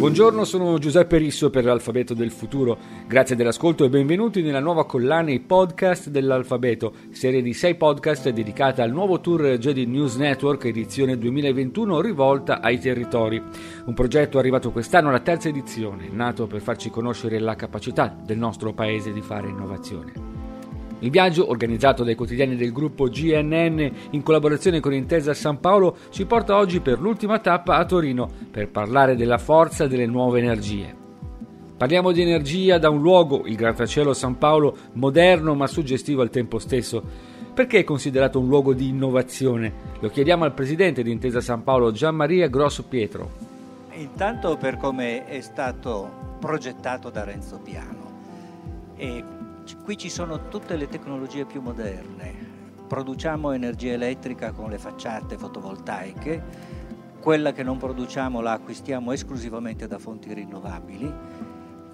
Buongiorno, sono Giuseppe Risso per l'Alfabeto del Futuro. Grazie dell'ascolto e benvenuti nella nuova collana I podcast dell'Alfabeto, serie di sei podcast dedicata al nuovo tour Jedi News Network edizione 2021 rivolta ai territori. Un progetto arrivato quest'anno alla terza edizione, nato per farci conoscere la capacità del nostro paese di fare innovazione. Il viaggio, organizzato dai quotidiani del gruppo GNN in collaborazione con Intesa San Paolo, ci porta oggi per l'ultima tappa a Torino per parlare della forza delle nuove energie. Parliamo di energia da un luogo, il grattacielo San Paolo, moderno ma suggestivo al tempo stesso. Perché è considerato un luogo di innovazione? Lo chiediamo al presidente di Intesa San Paolo, Gian Maria Grosso Pietro. Intanto per come è stato progettato da Renzo Piano. E Qui ci sono tutte le tecnologie più moderne. Produciamo energia elettrica con le facciate fotovoltaiche, quella che non produciamo la acquistiamo esclusivamente da fonti rinnovabili.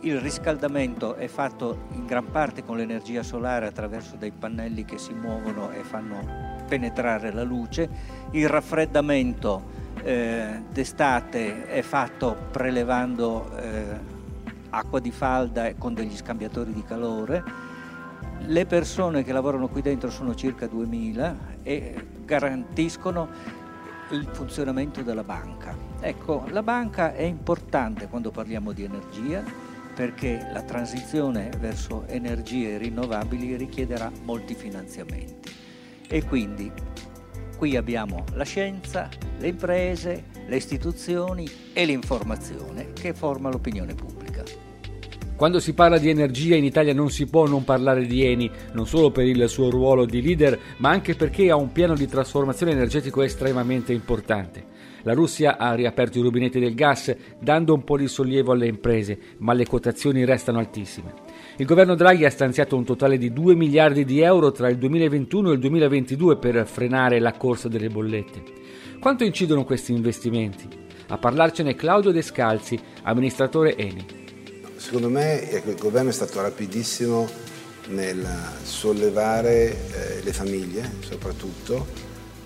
Il riscaldamento è fatto in gran parte con l'energia solare attraverso dei pannelli che si muovono e fanno penetrare la luce. Il raffreddamento eh, d'estate è fatto prelevando eh, acqua di falda con degli scambiatori di calore le persone che lavorano qui dentro sono circa 2000 e garantiscono il funzionamento della banca. Ecco, la banca è importante quando parliamo di energia perché la transizione verso energie rinnovabili richiederà molti finanziamenti e quindi qui abbiamo la scienza, le imprese, le istituzioni e l'informazione che forma l'opinione pubblica. Quando si parla di energia in Italia non si può non parlare di Eni, non solo per il suo ruolo di leader, ma anche perché ha un piano di trasformazione energetico estremamente importante. La Russia ha riaperto i rubinetti del gas, dando un po' di sollievo alle imprese, ma le quotazioni restano altissime. Il governo Draghi ha stanziato un totale di 2 miliardi di euro tra il 2021 e il 2022 per frenare la corsa delle bollette. Quanto incidono questi investimenti? A parlarcene Claudio Descalzi, amministratore Eni. Secondo me ecco, il governo è stato rapidissimo nel sollevare eh, le famiglie, soprattutto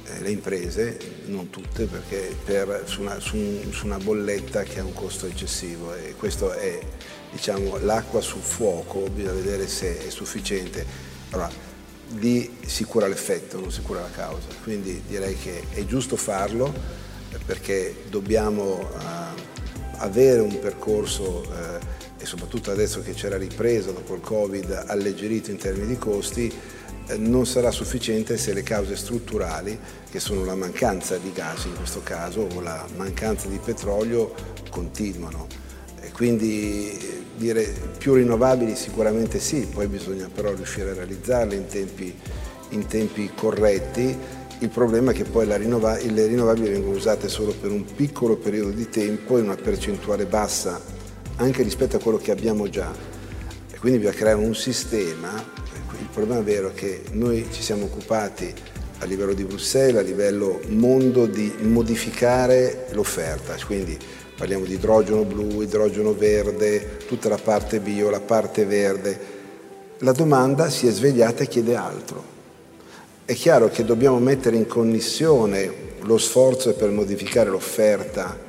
eh, le imprese, non tutte, perché per, su, una, su, un, su, una, bolletta che ha un costo eccessivo e questo è diciamo, l'acqua sul fuoco, bisogna vedere se è sufficiente. Allora, lì si cura l'effetto, non si cura la causa, quindi direi che è giusto farlo perché dobbiamo uh, avere un percorso uh, e soprattutto adesso che c'è la ripresa dopo il Covid alleggerito in termini di costi, eh, non sarà sufficiente se le cause strutturali, che sono la mancanza di gas in questo caso o la mancanza di petrolio, continuano. E quindi dire più rinnovabili sicuramente sì, poi bisogna però riuscire a realizzarle in tempi, in tempi corretti. Il problema è che poi rinnova- le rinnovabili vengono usate solo per un piccolo periodo di tempo in una percentuale bassa anche rispetto a quello che abbiamo già. E quindi bisogna creare un sistema. Il problema vero è che noi ci siamo occupati a livello di Bruxelles, a livello mondo, di modificare l'offerta. Quindi parliamo di idrogeno blu, idrogeno verde, tutta la parte bio, la parte verde. La domanda si è svegliata e chiede altro. È chiaro che dobbiamo mettere in connessione lo sforzo per modificare l'offerta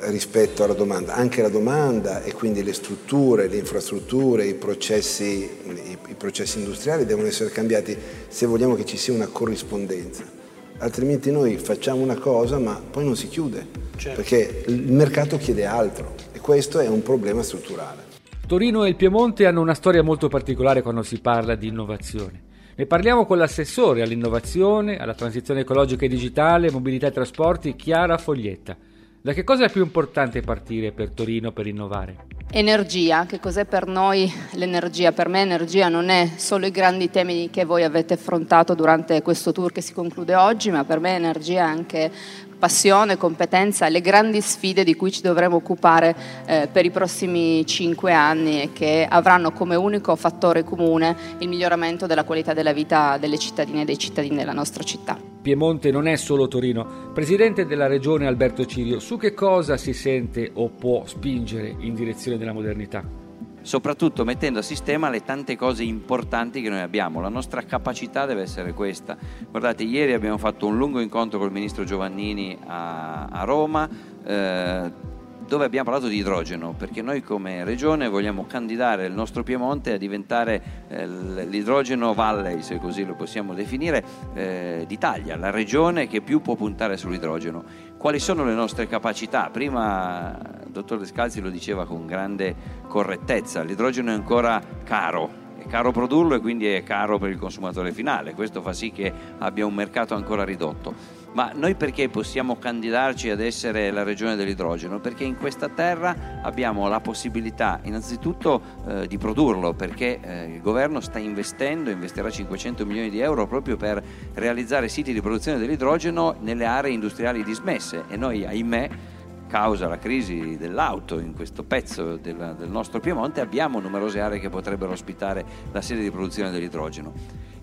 rispetto alla domanda. Anche la domanda e quindi le strutture, le infrastrutture, i processi, i, i processi industriali devono essere cambiati se vogliamo che ci sia una corrispondenza. Altrimenti noi facciamo una cosa ma poi non si chiude, certo. perché il mercato chiede altro e questo è un problema strutturale. Torino e il Piemonte hanno una storia molto particolare quando si parla di innovazione. Ne parliamo con l'assessore all'innovazione, alla transizione ecologica e digitale, mobilità e trasporti, Chiara Foglietta. Da che cosa è più importante partire per Torino per innovare? Energia, che cos'è per noi l'energia? Per me energia non è solo i grandi temi che voi avete affrontato durante questo tour che si conclude oggi, ma per me energia è anche passione, competenza, le grandi sfide di cui ci dovremo occupare eh, per i prossimi cinque anni e che avranno come unico fattore comune il miglioramento della qualità della vita delle cittadine e dei cittadini della nostra città. Piemonte non è solo Torino. Presidente della regione Alberto Cirio, su che cosa si sente o può spingere in direzione della modernità? Soprattutto mettendo a sistema le tante cose importanti che noi abbiamo. La nostra capacità deve essere questa. Guardate, ieri abbiamo fatto un lungo incontro col ministro Giovannini a, a Roma. Eh, dove abbiamo parlato di idrogeno, perché noi come regione vogliamo candidare il nostro Piemonte a diventare eh, l'idrogeno valley, se così lo possiamo definire, eh, d'Italia, la regione che più può puntare sull'idrogeno. Quali sono le nostre capacità? Prima il dottor Descalzi lo diceva con grande correttezza, l'idrogeno è ancora caro, caro produrlo e quindi è caro per il consumatore finale, questo fa sì che abbia un mercato ancora ridotto. Ma noi perché possiamo candidarci ad essere la regione dell'idrogeno? Perché in questa terra abbiamo la possibilità innanzitutto eh, di produrlo, perché eh, il governo sta investendo, investirà 500 milioni di euro proprio per realizzare siti di produzione dell'idrogeno nelle aree industriali dismesse e noi ahimè causa la crisi dell'auto in questo pezzo del, del, nostro Piemonte abbiamo numerose aree che potrebbero ospitare la sede di produzione dell'idrogeno.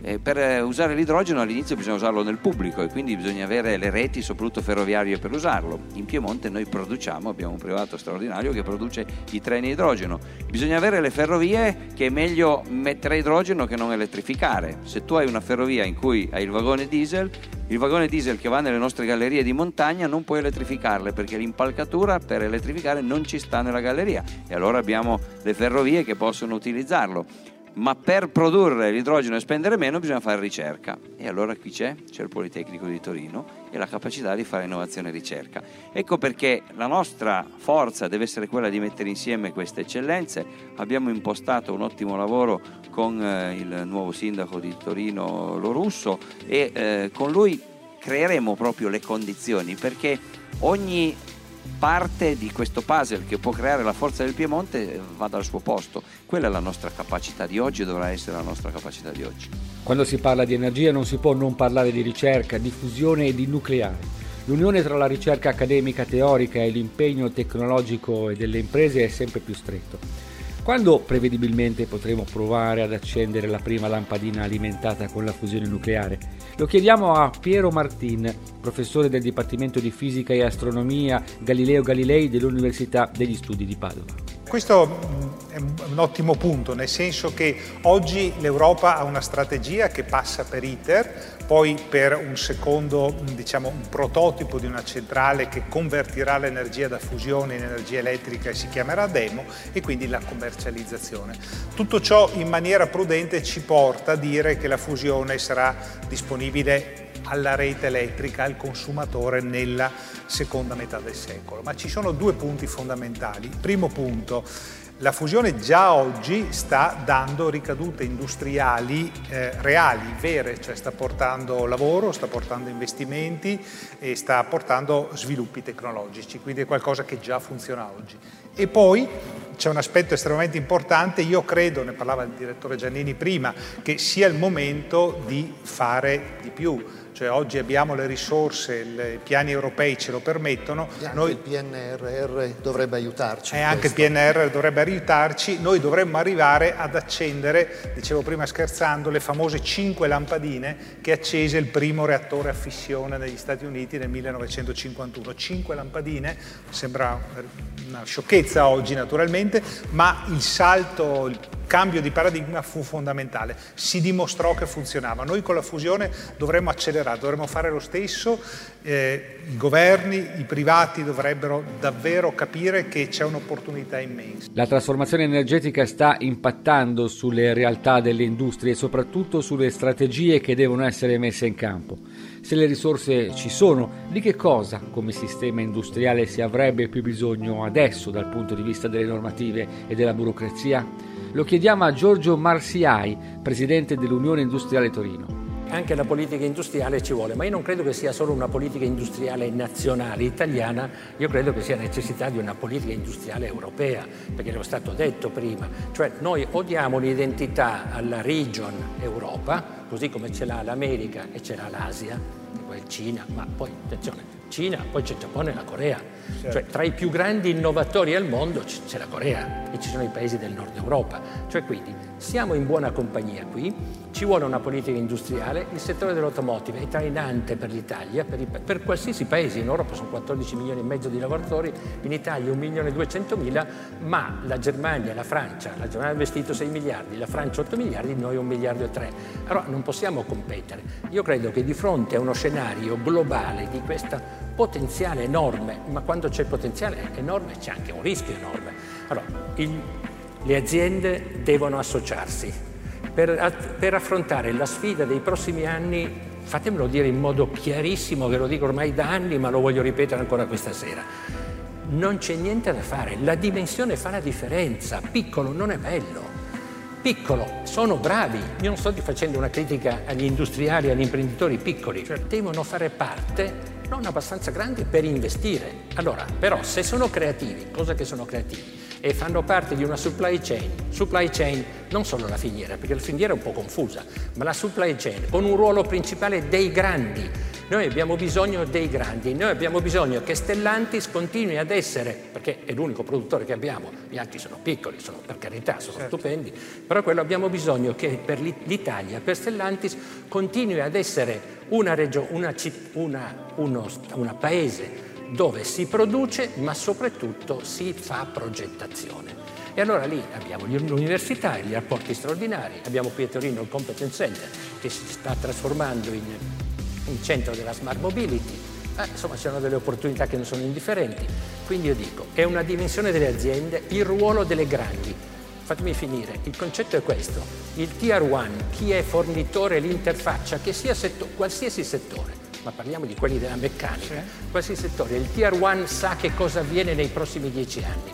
Eh, per usare l'idrogeno all'inizio bisogna usarlo nel pubblico e quindi bisogna avere le reti, soprattutto ferroviarie, per usarlo. In Piemonte noi produciamo, abbiamo un privato straordinario che produce i treni a idrogeno. Bisogna avere le ferrovie che è meglio mettere a idrogeno che non elettrificare. Se tu hai una ferrovia in cui hai il vagone diesel, il vagone diesel che va nelle nostre gallerie di montagna non puoi elettrificarle perché l'impalcatura per elettrificare non ci sta nella galleria e allora abbiamo le ferrovie che possono utilizzarlo ma per produrre l'idrogeno e spendere meno bisogna fare ricerca. E allora qui c'è? C'è il Politecnico di Torino e la capacità di fare innovazione e ricerca. Ecco perché la nostra forza deve essere quella di mettere insieme queste eccellenze. Abbiamo impostato un ottimo lavoro con eh, il nuovo sindaco di Torino Lorusso e eh, con lui creeremo proprio le condizioni perché ogni parte di questo puzzle che può creare la forza del Piemonte vada al suo posto. Quella è la nostra capacità di oggi e dovrà essere la nostra capacità di oggi. Quando si parla di energia non si può non parlare di ricerca, di fusione e di nucleare. L'unione tra la ricerca accademica teorica e l'impegno tecnologico e delle imprese è sempre più stretto. Quando prevedibilmente potremo provare ad accendere la prima lampadina alimentata con la fusione nucleare? Lo chiediamo a Piero Martin, professore del Dipartimento di Fisica e Astronomia Galileo Galilei dell'Università degli Studi di Padova. Questo mm, è un ottimo punto, nel senso che oggi l'Europa ha una strategia che passa per ITER, poi per un secondo, diciamo, un prototipo di una centrale che convertirà l'energia da fusione in energia elettrica e si chiamerà Demo e quindi la commercializzazione. Tutto ciò in maniera prudente ci porta a dire che la fusione sarà disponibile alla rete elettrica, al consumatore nella seconda metà del secolo. Ma ci sono due punti fondamentali. Primo punto, la fusione già oggi sta dando ricadute industriali eh, reali, vere, cioè sta portando lavoro, sta portando investimenti e sta portando sviluppi tecnologici, quindi è qualcosa che già funziona oggi. E poi c'è un aspetto estremamente importante, io credo, ne parlava il direttore Giannini prima, che sia il momento di fare di più cioè oggi abbiamo le risorse, i piani europei ce lo permettono. E anche noi, il PNRR dovrebbe aiutarci. E anche il PNRR dovrebbe aiutarci, noi dovremmo arrivare ad accendere, dicevo prima scherzando, le famose cinque lampadine che accese il primo reattore a fissione negli Stati Uniti nel 1951. Cinque lampadine, sembra una sciocchezza oggi naturalmente, ma il salto, il cambio di paradigma fu fondamentale, si dimostrò che funzionava. Noi con la fusione dovremmo accelerare, dovremmo fare lo stesso, eh, i governi, i privati dovrebbero davvero capire che c'è un'opportunità immensa. La trasformazione energetica sta impattando sulle realtà delle industrie e soprattutto sulle strategie che devono essere messe in campo. Se le risorse ci sono, di che cosa come sistema industriale si avrebbe più bisogno adesso dal punto di vista delle normative e della burocrazia? Lo chiediamo a Giorgio Marsiai, presidente dell'Unione Industriale Torino. Anche la politica industriale ci vuole, ma io non credo che sia solo una politica industriale nazionale italiana, io credo che sia necessità di una politica industriale europea, perché l'ho stato detto prima, cioè noi odiamo l'identità alla region Europa, così come ce l'ha l'America e ce l'ha l'Asia, poi Cina, ma poi attenzione, Cina, poi c'è il Giappone e la Corea. Certo. Cioè, tra i più grandi innovatori al mondo c'è la Corea e ci sono i paesi del nord Europa. Cioè, quindi siamo in buona compagnia qui, ci vuole una politica industriale, il settore dell'automotive è trainante per l'Italia, per, i, per, qualsiasi paese, in Europa sono 14 milioni e mezzo di lavoratori, in Italia 1 milione e 200 mila, ma la Germania la Francia, la Germania ha investito 6 miliardi, la Francia 8 miliardi, noi 1 miliardo e 3. Allora non possiamo competere. Io credo che di fronte a uno scenario globale di questa potenziale enorme, ma quando c'è il potenziale enorme c'è anche un rischio enorme. Allora, il, le aziende devono associarsi per, per affrontare la sfida dei prossimi anni fatemelo dire in modo chiarissimo, ve lo dico ormai da anni, ma lo voglio ripetere ancora questa sera. Non c'è niente da fare, la dimensione fa la differenza, piccolo non è bello. Piccolo, sono bravi, io non sto facendo una critica agli industriali, agli imprenditori piccoli, cioè devono fare parte non abbastanza grandi per investire. Allora, però, se sono creativi, cosa che sono creativi, e fanno parte di una supply chain, supply chain non solo la filiera, perché la filiera è un po' confusa, ma la supply chain con un ruolo principale dei grandi. Noi abbiamo bisogno dei grandi, noi abbiamo bisogno che Stellantis continui ad essere, perché è l'unico produttore che abbiamo, gli altri sono piccoli, sono per carità, sono certo. stupendi, però quello abbiamo bisogno che per l'Italia, per Stellantis, continui ad essere una, regio, una, una, uno, una paese dove si produce ma soprattutto si fa progettazione. E allora lì abbiamo l'università e gli rapporti straordinari, abbiamo qui a Torino il Competence Center che si sta trasformando in, in centro della smart mobility, eh, insomma c'erano delle opportunità che non sono indifferenti. Quindi io dico, è una dimensione delle aziende, il ruolo delle grandi. Fatemi finire, il concetto è questo, il tier 1, chi è fornitore l'interfaccia, che sia setto, qualsiasi settore, ma parliamo di quelli della meccanica, sì. qualsiasi settore, il tier 1 sa che cosa avviene nei prossimi dieci anni.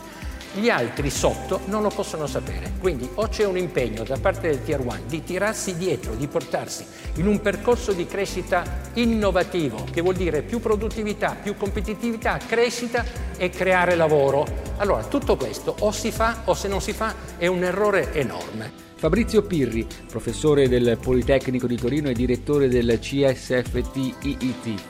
Gli altri sotto non lo possono sapere, quindi o c'è un impegno da parte del Tier 1 di tirarsi dietro, di portarsi in un percorso di crescita innovativo, che vuol dire più produttività, più competitività, crescita e creare lavoro. Allora tutto questo o si fa o se non si fa è un errore enorme. Fabrizio Pirri, professore del Politecnico di Torino e direttore del CSFT IIT.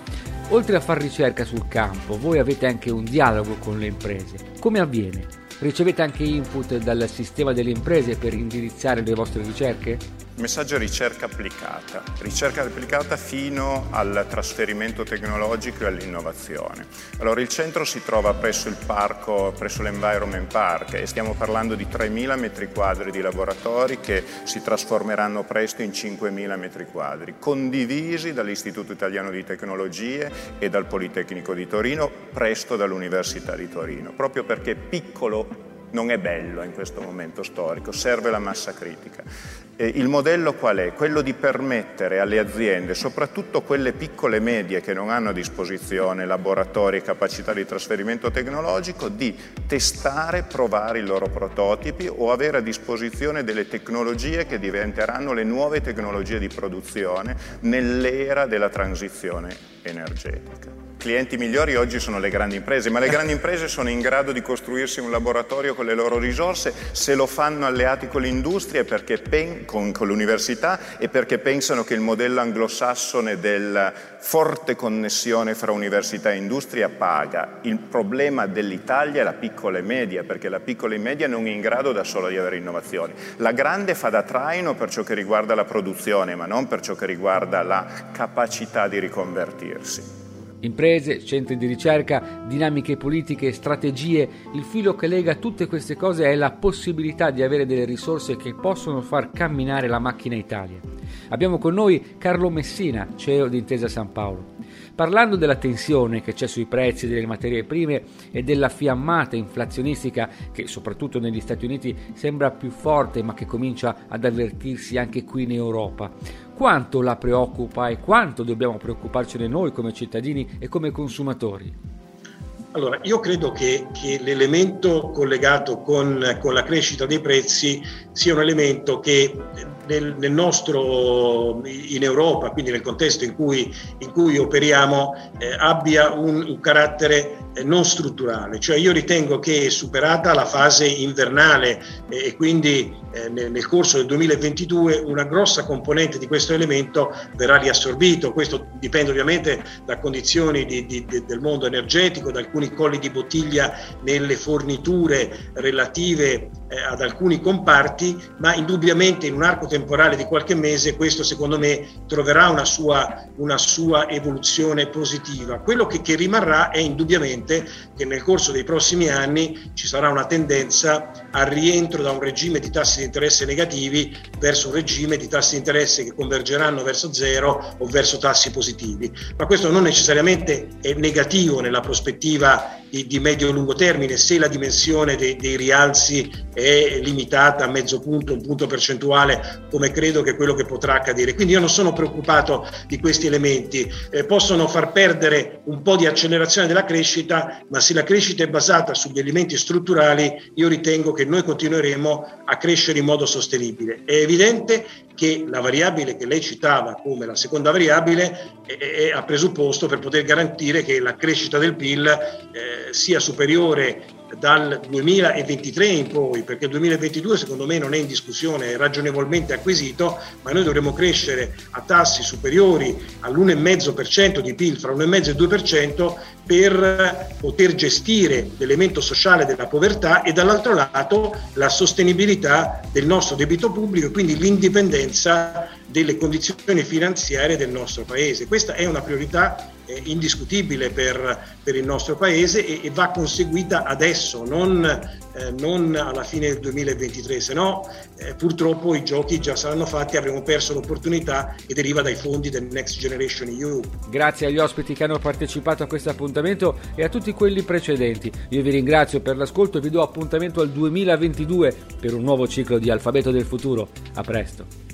Oltre a fare ricerca sul campo, voi avete anche un dialogo con le imprese. Come avviene? Ricevete anche input dal sistema delle imprese per indirizzare le vostre ricerche? Il messaggio è ricerca applicata, ricerca applicata fino al trasferimento tecnologico e all'innovazione. Allora il centro si trova presso il parco, presso l'Environment Park e stiamo parlando di 3.000 metri quadri di laboratori che si trasformeranno presto in 5.000 metri quadri, condivisi dall'Istituto Italiano di Tecnologie e dal Politecnico di Torino, presto dall'Università di Torino, proprio perché piccolo non è bello in questo momento storico, serve la massa critica. E il modello qual è? Quello di permettere alle aziende, soprattutto quelle piccole e medie che non hanno a disposizione laboratori e capacità di trasferimento tecnologico, di testare, provare i loro prototipi o avere a disposizione delle tecnologie che diventeranno le nuove tecnologie di produzione nell'era della transizione energetica clienti migliori oggi sono le grandi imprese, ma le grandi imprese sono in grado di costruirsi un laboratorio con le loro risorse, se lo fanno alleati con l'industria, con, con l'università e perché pensano che il modello anglosassone della forte connessione fra università e industria paga. Il problema dell'Italia è la piccola e media, perché la piccola e media non è in grado da sola di avere innovazioni. La grande fa da traino per ciò che riguarda la produzione, ma non per ciò che riguarda la capacità di riconvertirsi. Imprese, centri di ricerca, dinamiche politiche, strategie, il filo che lega tutte queste cose è la possibilità di avere delle risorse che possono far camminare la macchina Italia. Abbiamo con noi Carlo Messina, CEO di Intesa San Paolo. Parlando della tensione che c'è sui prezzi delle materie prime e della fiammata inflazionistica che soprattutto negli Stati Uniti sembra più forte ma che comincia ad avvertirsi anche qui in Europa, quanto la preoccupa e quanto dobbiamo preoccuparcene noi come cittadini e come consumatori? Allora, io credo che, che l'elemento collegato con, con, la crescita dei prezzi sia un elemento che nel, nel, nostro, in Europa, quindi nel contesto in cui, in cui operiamo, eh, abbia un, un carattere eh, non strutturale, cioè io ritengo che superata la fase invernale eh, e quindi eh, nel, nel, corso del 2022 una grossa componente di questo elemento verrà riassorbito, questo dipende ovviamente da condizioni di, di, di, del mondo energetico, da alcuni colli di bottiglia nelle forniture relative eh, ad alcuni comparti, ma indubbiamente in un arco temporale di qualche mese questo secondo me troverà una sua, una sua evoluzione positiva. Quello che, che rimarrà è indubbiamente che nel corso dei prossimi anni ci sarà una tendenza al rientro da un regime di tassi di interesse negativi verso un regime di tassi di interesse che convergeranno verso zero o verso tassi positivi. Ma questo non necessariamente è negativo nella prospettiva di, di medio-lungo termine se la dimensione dei, dei rialzi è limitata a mezzo punto, un punto percentuale, come credo che quello che potrà accadere. Quindi io non sono preoccupato di questi elementi. Eh, possono far perdere un po' di accelerazione della crescita, ma se la crescita è basata sugli elementi strutturali, io ritengo che noi continueremo a crescere in modo sostenibile. È evidente che la variabile che lei citava come la seconda variabile è, è, ha presupposto per poter garantire che la crescita del PIL eh, sia superiore dal 2023 in poi, perché il 2022 secondo me non è in discussione, è ragionevolmente acquisito, ma noi dovremo crescere a tassi superiori all'1,5% di PIL, fra l'1,5 e il 2%, per poter gestire l'elemento sociale della povertà e dall'altro lato la sostenibilità del nostro debito pubblico e quindi l'indipendenza delle condizioni finanziarie del nostro Paese. Questa è una priorità eh, indiscutibile per, per, il nostro Paese e, e va conseguita adesso, non, eh, non, alla fine del 2023, se no eh, purtroppo i giochi già saranno fatti avremo perso l'opportunità che deriva dai fondi del Next Generation EU. Grazie agli ospiti che hanno partecipato a questo appuntamento e a tutti quelli precedenti. Io vi ringrazio per l'ascolto e vi do appuntamento al 2022 per un nuovo ciclo di Alfabeto del Futuro. A presto.